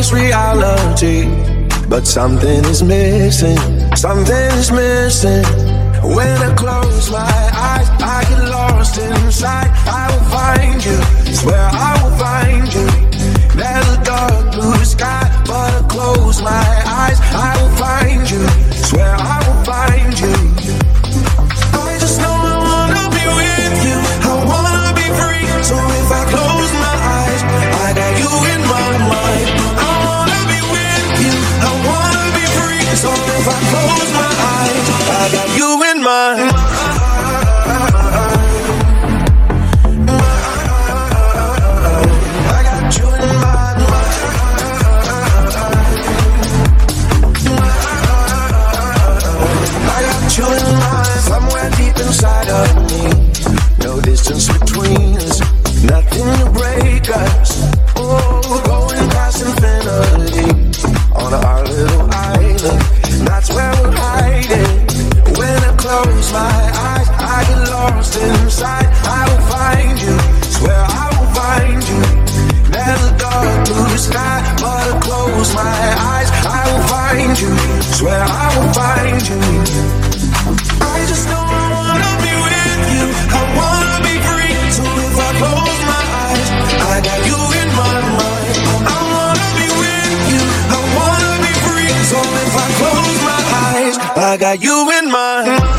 face reality. But something is missing, something is missing. When I close my eyes, I get lost inside. I will find you, swear I will find you. There's a dark blue sky, but I close my eyes. I got you in mind.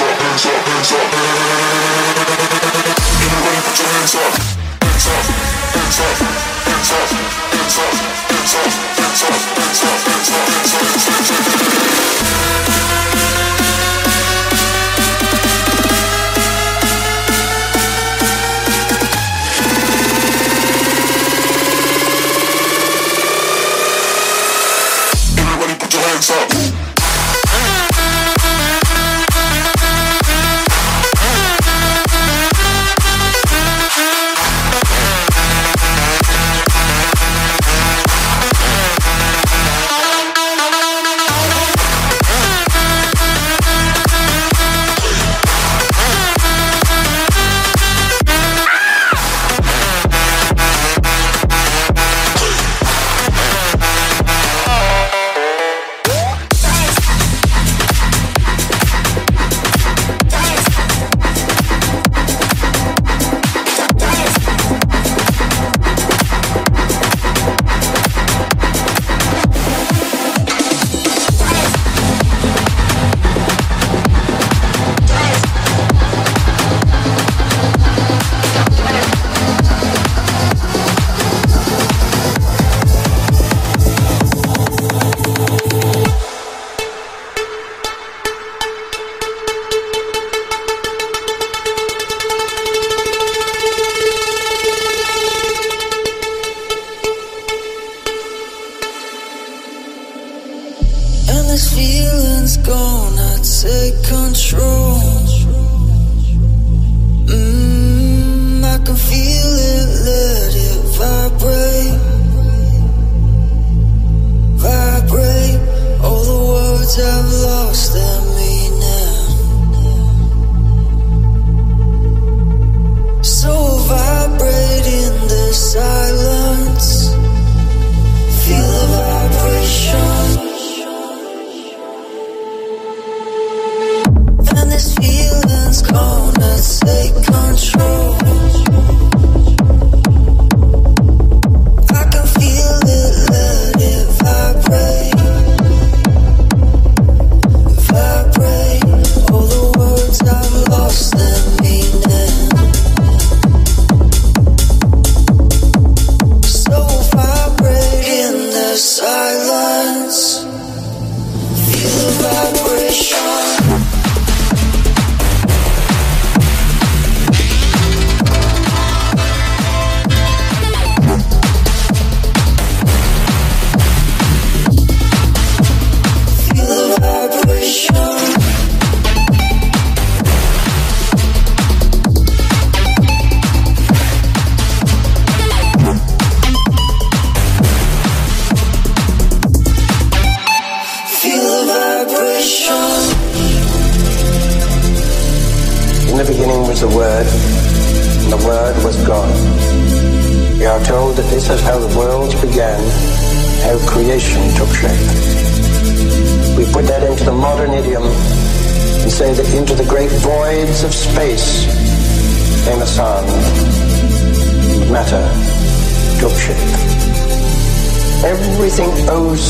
Everybody put your hands up. Hands up. Hands up. Hands up. Hands up. Hands up. Hands up. Hands up. Hands up. Hands up. Hands up. Hands up.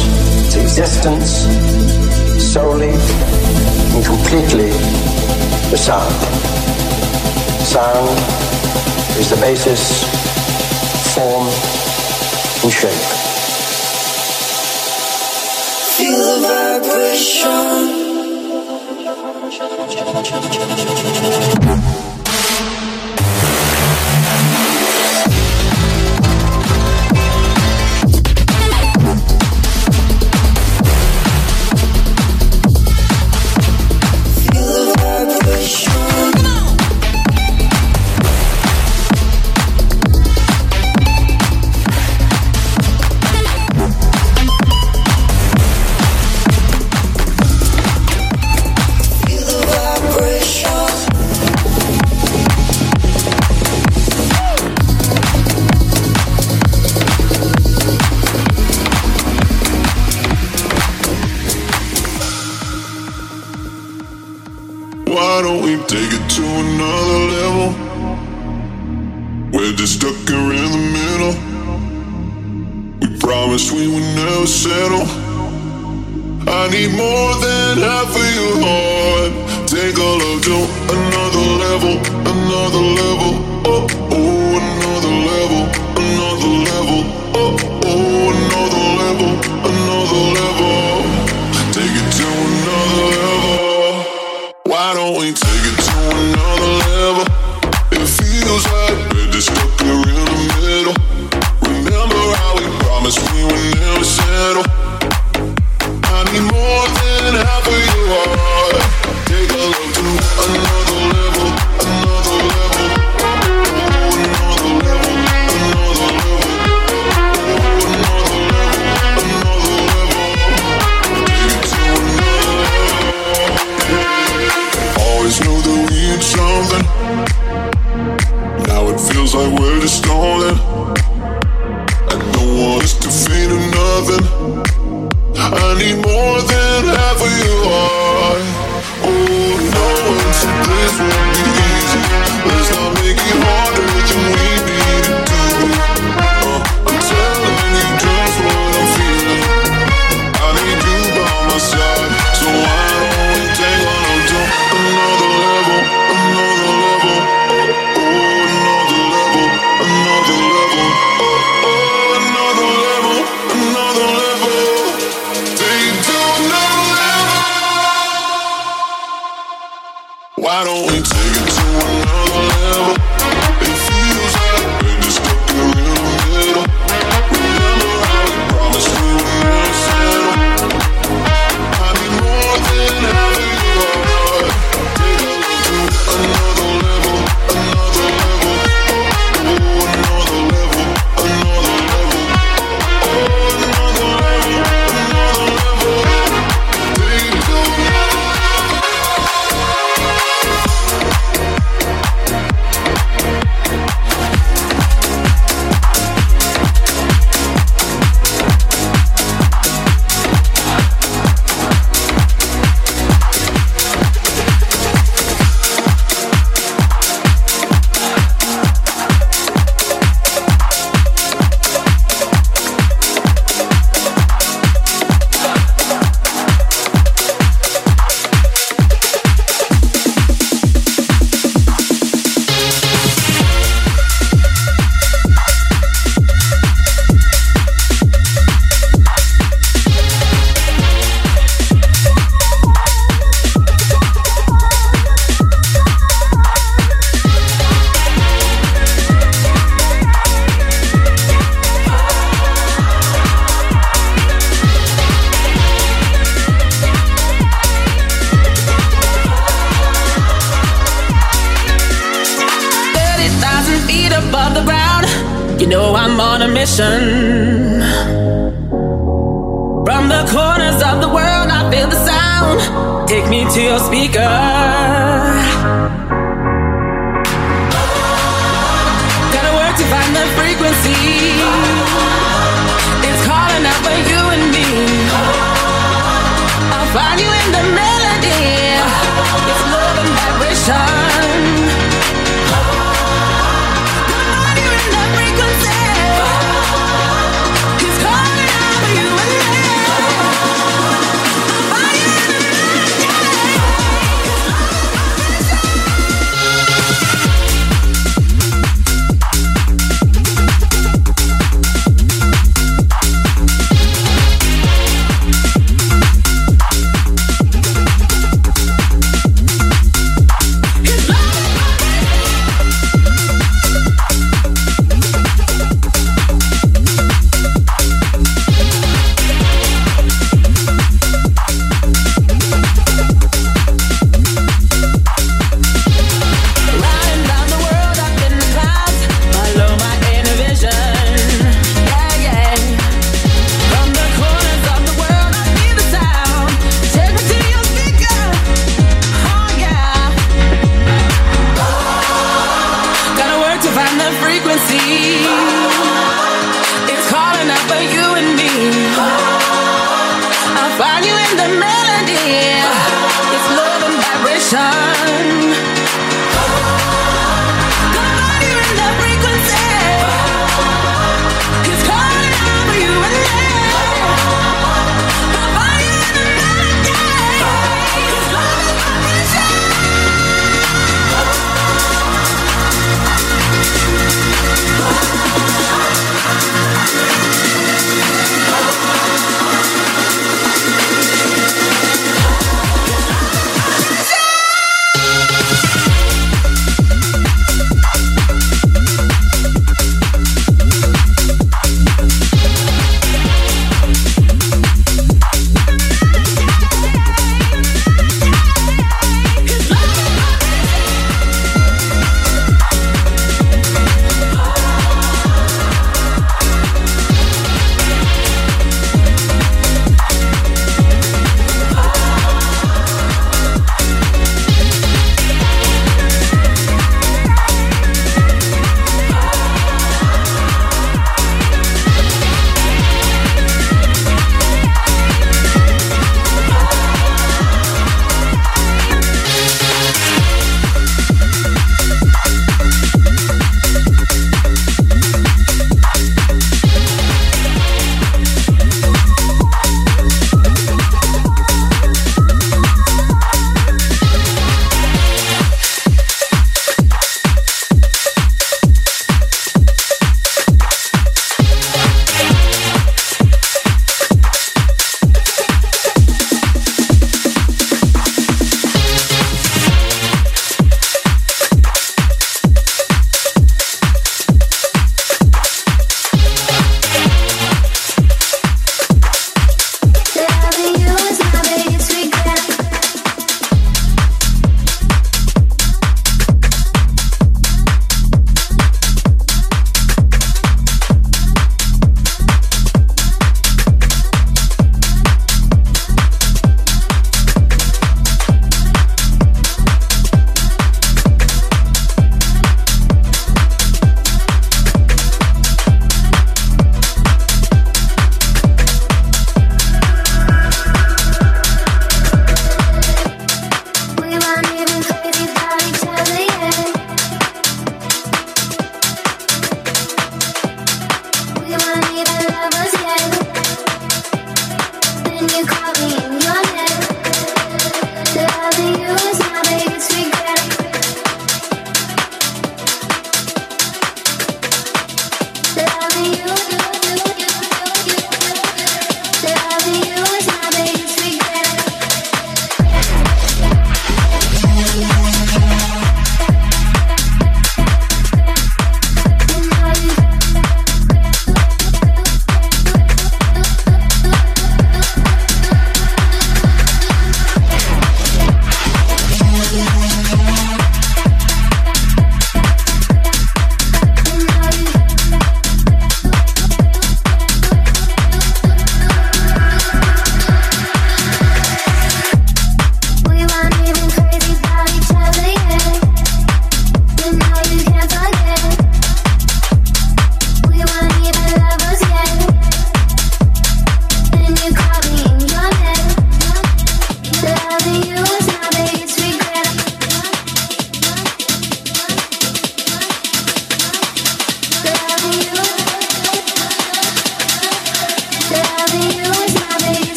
its existence solely and completely the sound. Sound is the basis, form, and shape. Feel the vibration.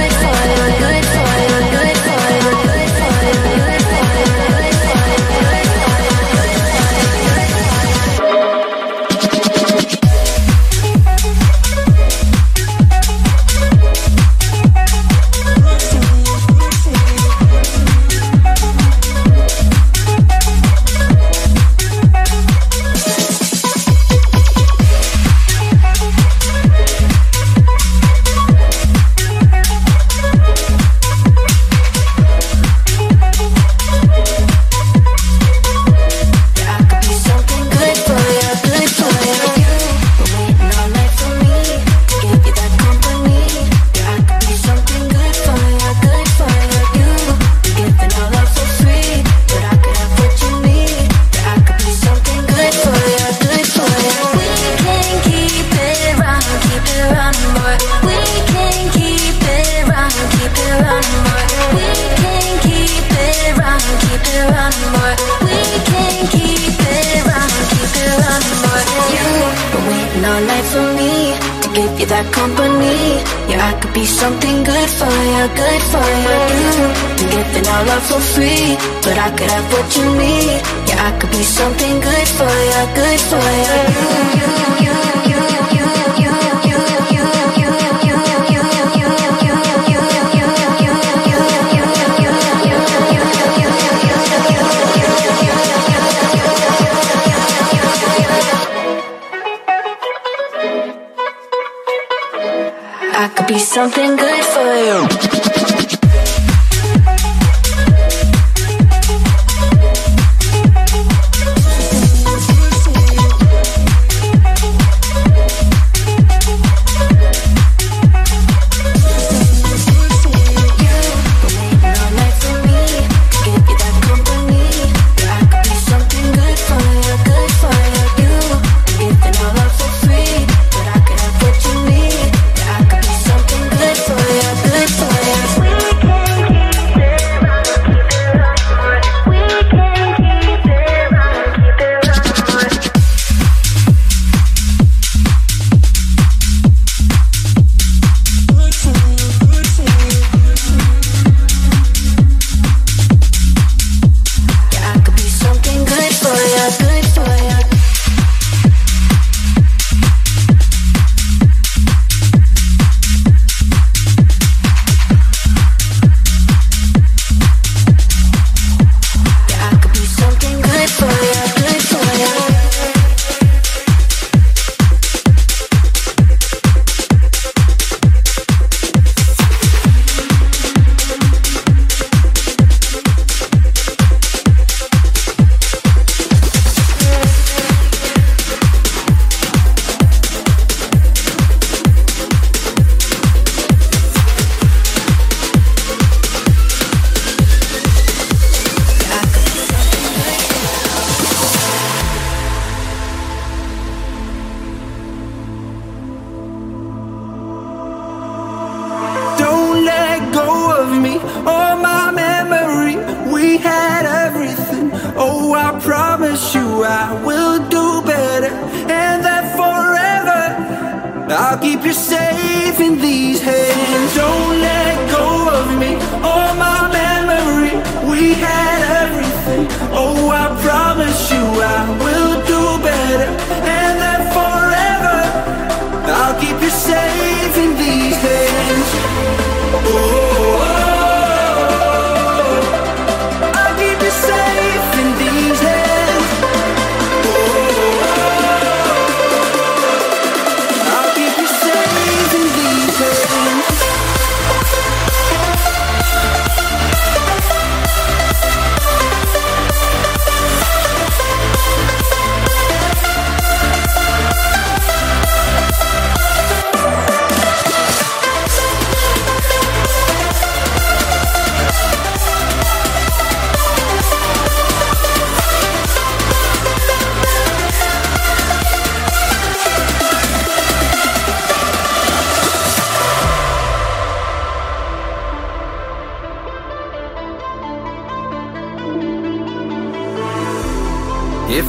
you.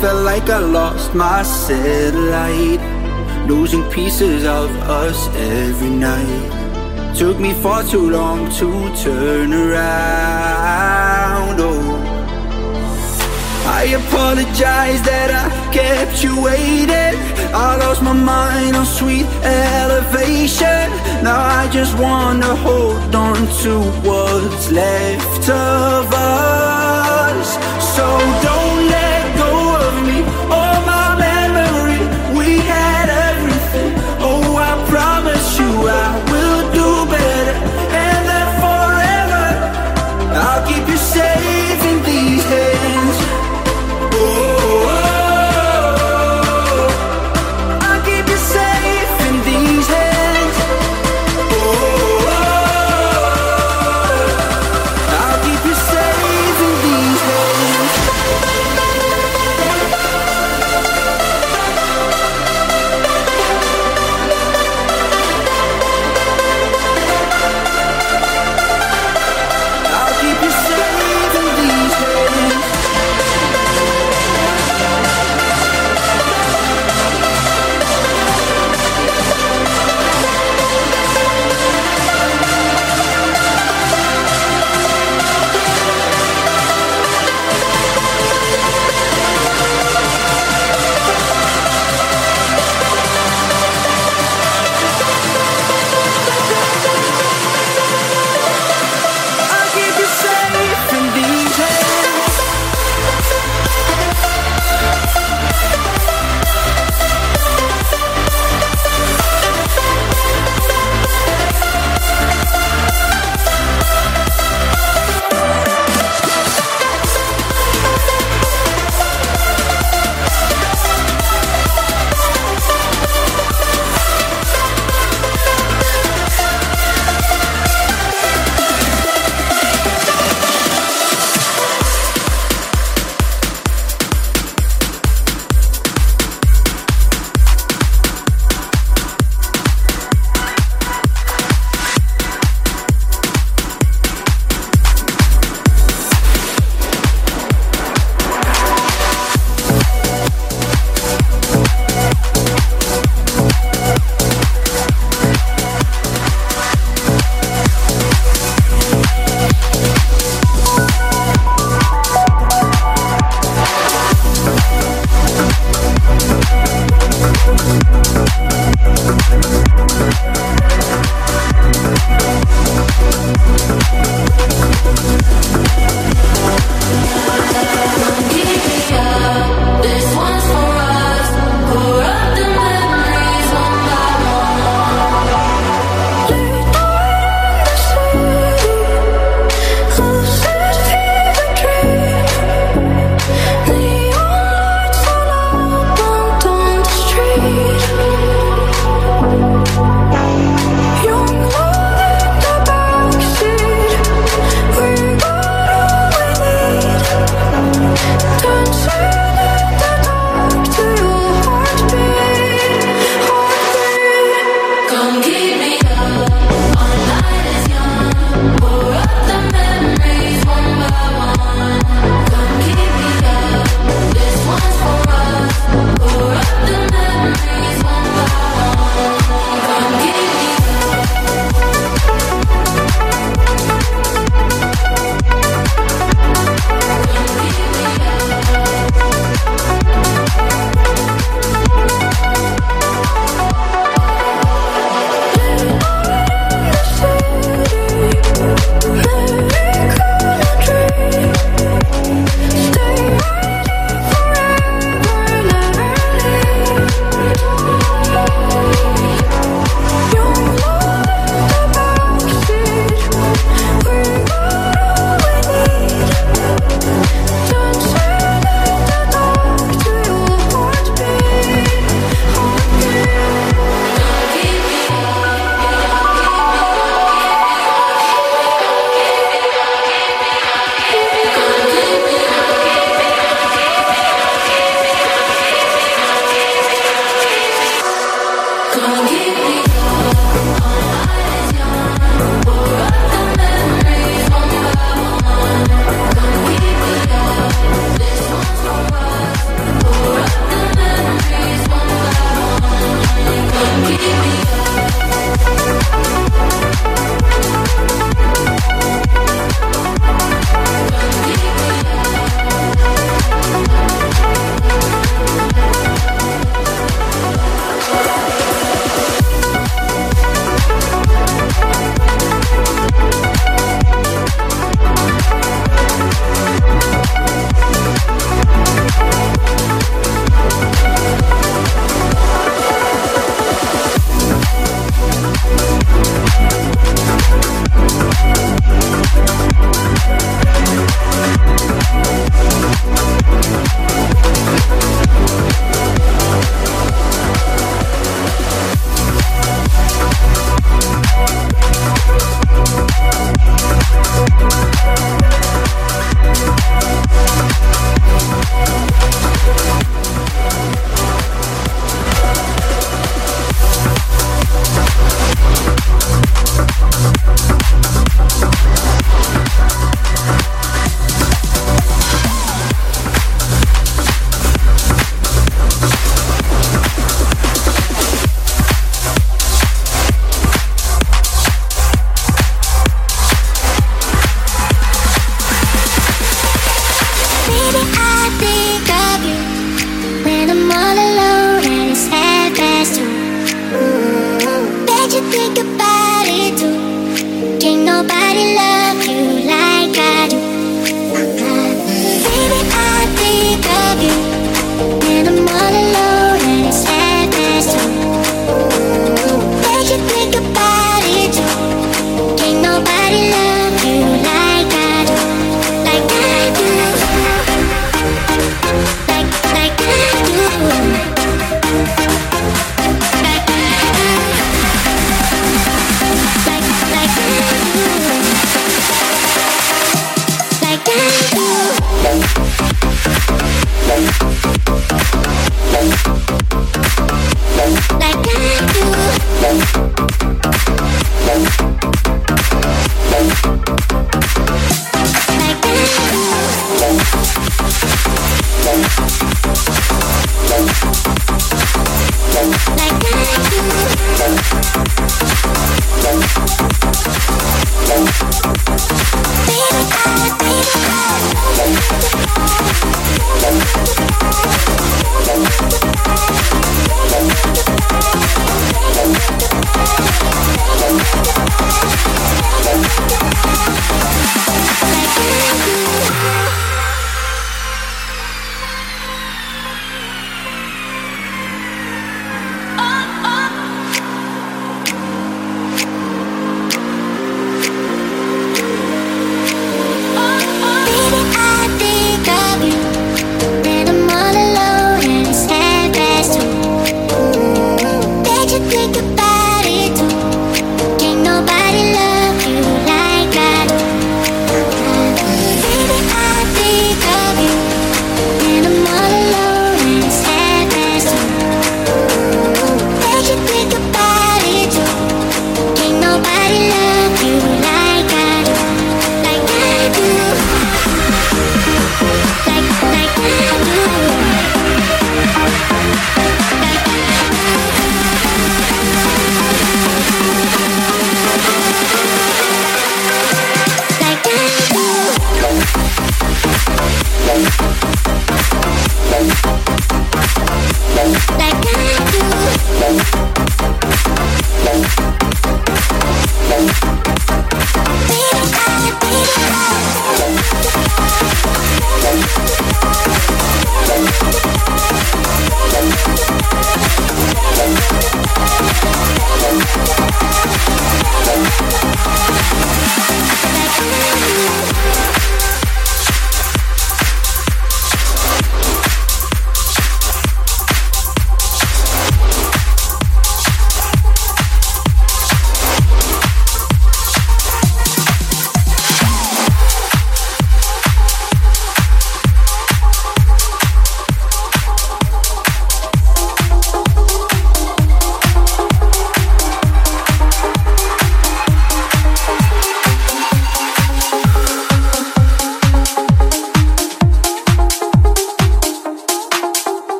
Felt like I lost my satellite. Losing pieces of us every night. Took me far too long to turn around. Oh. I apologize that I kept you waiting. I lost my mind on sweet elevation. Now I just wanna hold on to what's left of us. So don't let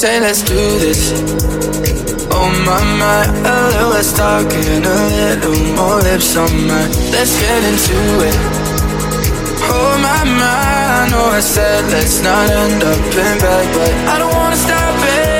say let's do this. Oh my my, oh, a little less talking, a little more lips on my. Let's get into it. Oh my my, I know I said let's not end up in bed, but I don't wanna stop it.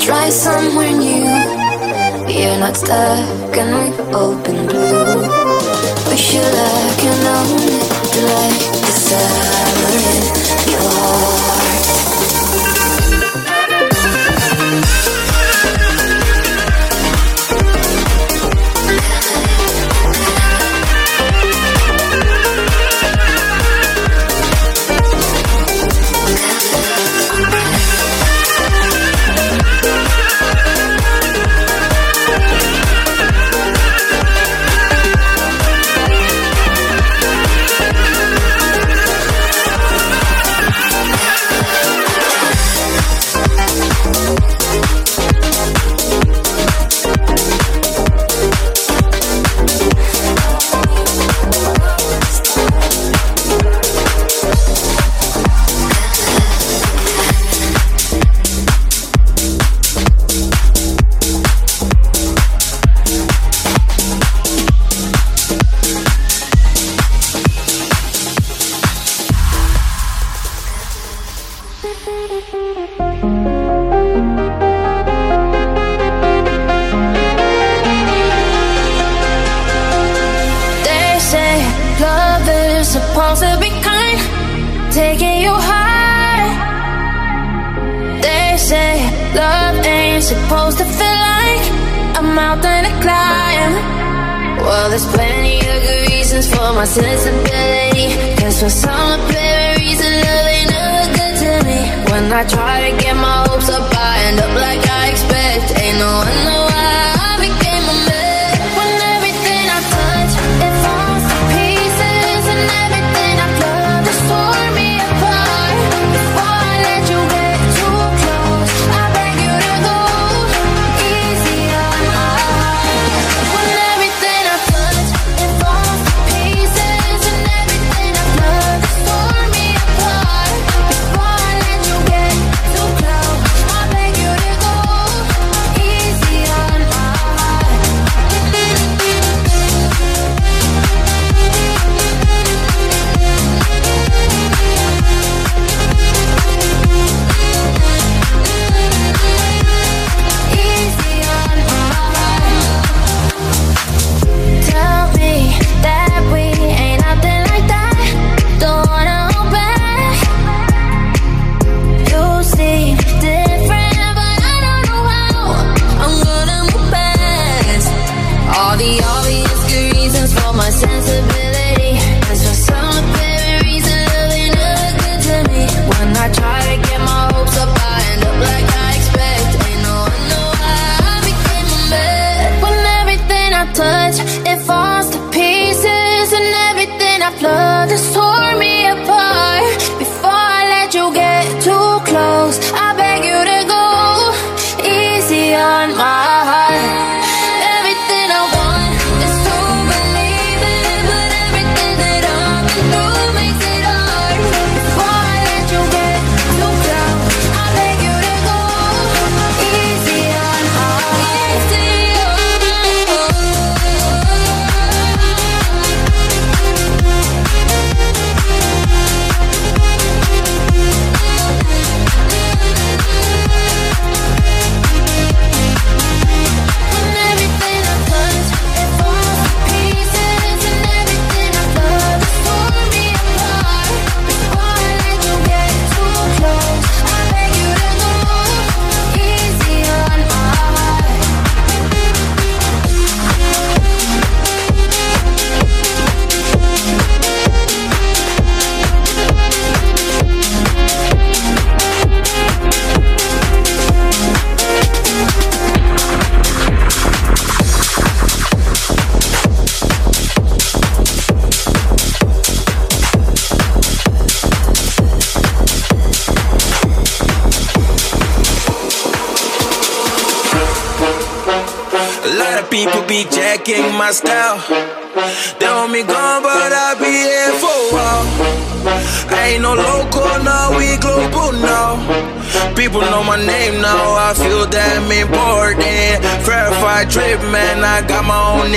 Try somewhere new. You're not stuck and we open blue. Wish you luck and own it. the summer it.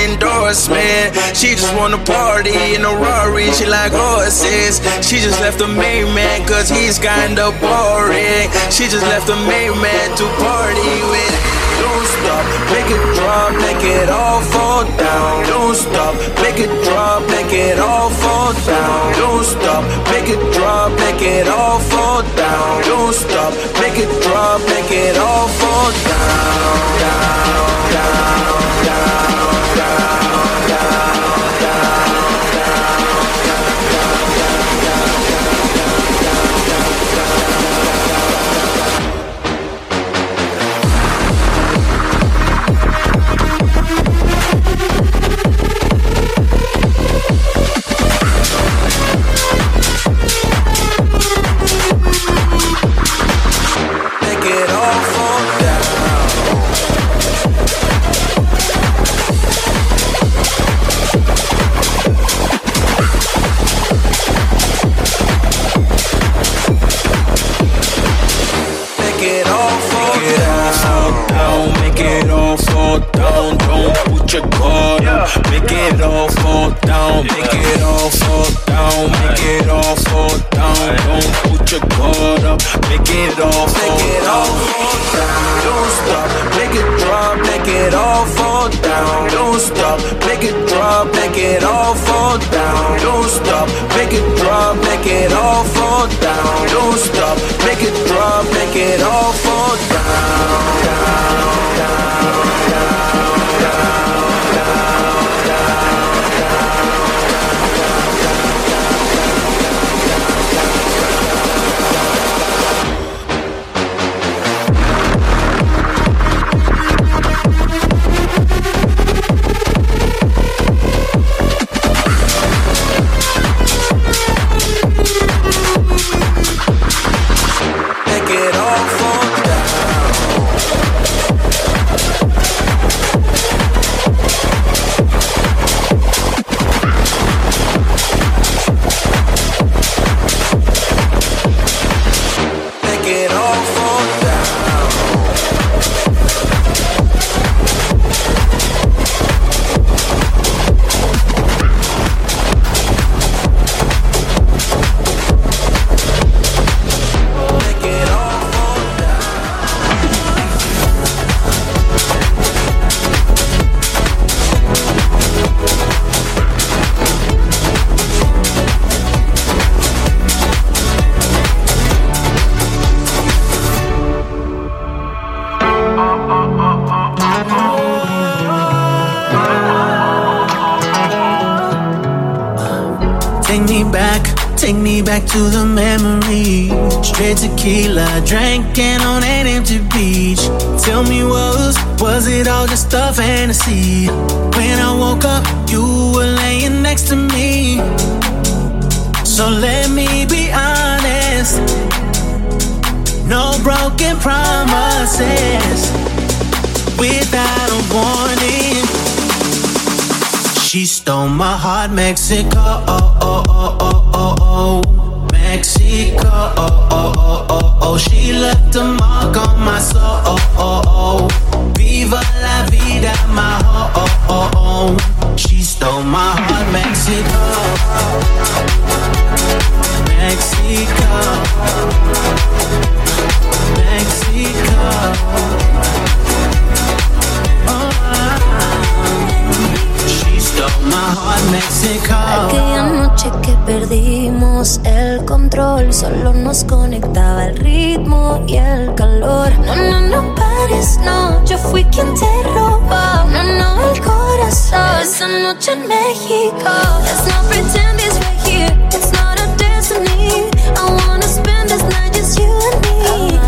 endorsement. She just wanna party in a Rari, she like horses. She just left the main man, cause he's kinda boring. She just left the main man to party with. Don't stop, make it drop, make it all fall down. Don't stop, make it drop, make it all fall down. Don't stop, make it drop, make it all fall down. Don't stop, make it drop, make it all fall down, down, down. All back to the memory. Straight tequila, drinking on an empty beach. Tell me, was was it all just a fantasy? When I woke up, you were laying next to me. So let me be honest. No broken promises. Without a warning. She stole my heart, Mexico. Oh, oh, oh, oh, oh, oh. Oh, oh, oh. She left a mark on my soul. Oh, oh, oh. Viva la vida, my oh, oh, oh, oh. She stole my heart. Mexico. Mexico. Aquella noche que perdimos el control, solo nos conectaba el ritmo y el calor. No, no, no pares, no, yo fui quien te robó. No, no, el corazón. Esa noche en México. Let's not pretend it's right here, it's not a destiny. I wanna spend this night just you and me.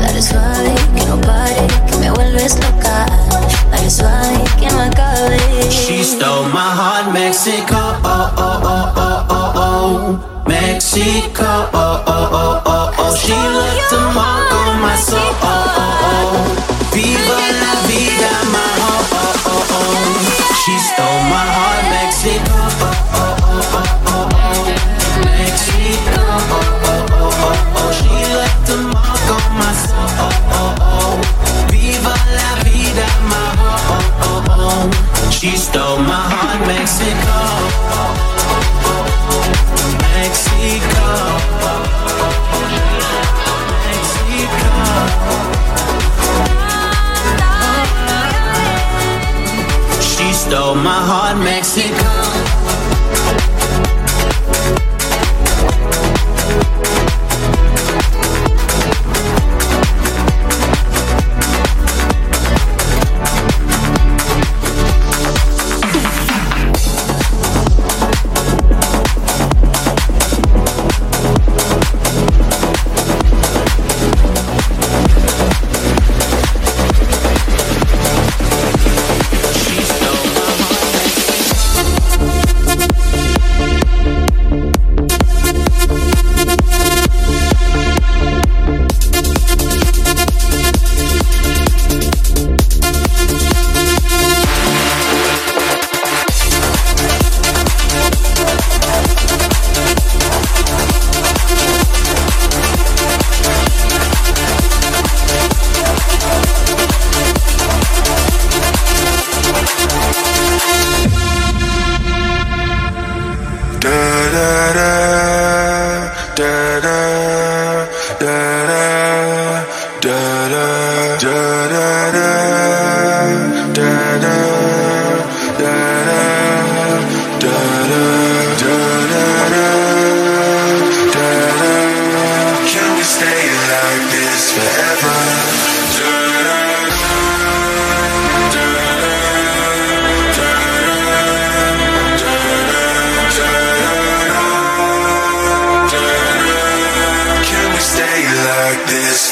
Dale suave, que no pare, que me vuelves loca. Mexico. Oh, oh, oh, oh, oh, oh. Mexico. Oh, oh, oh, oh, oh. She left a mark on my soul. Oh, oh, oh. Viva la vida, my heart, Mexico.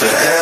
で。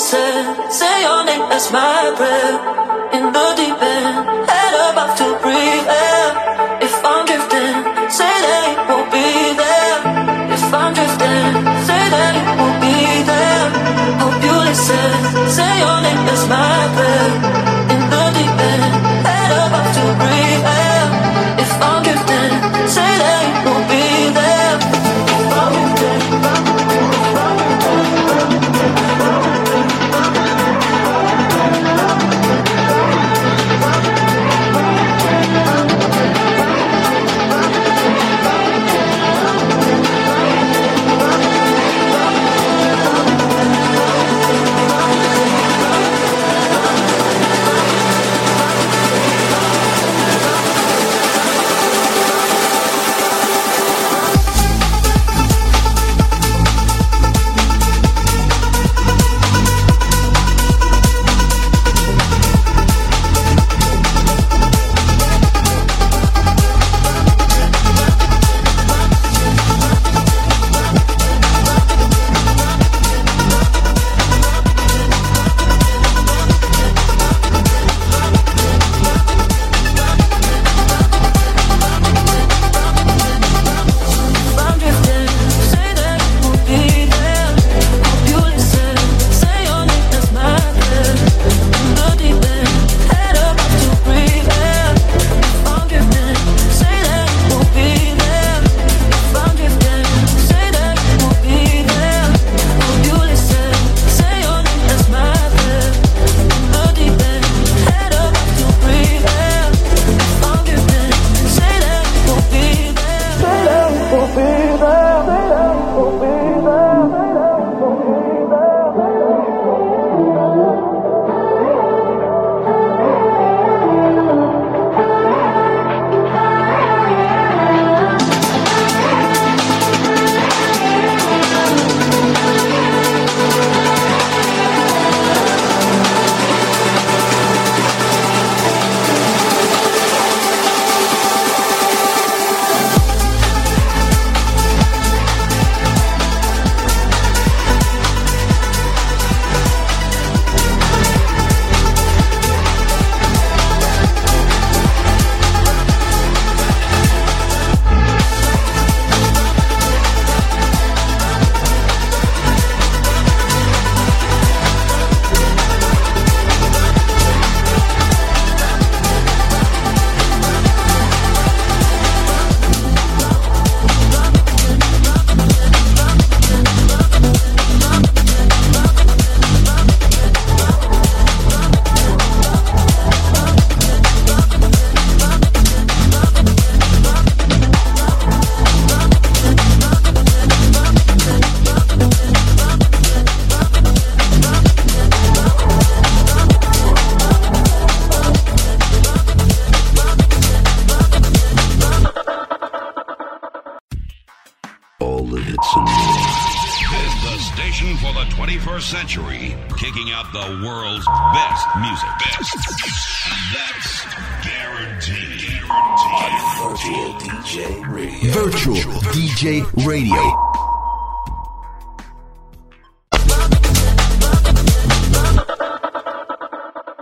Say your name as my prayer.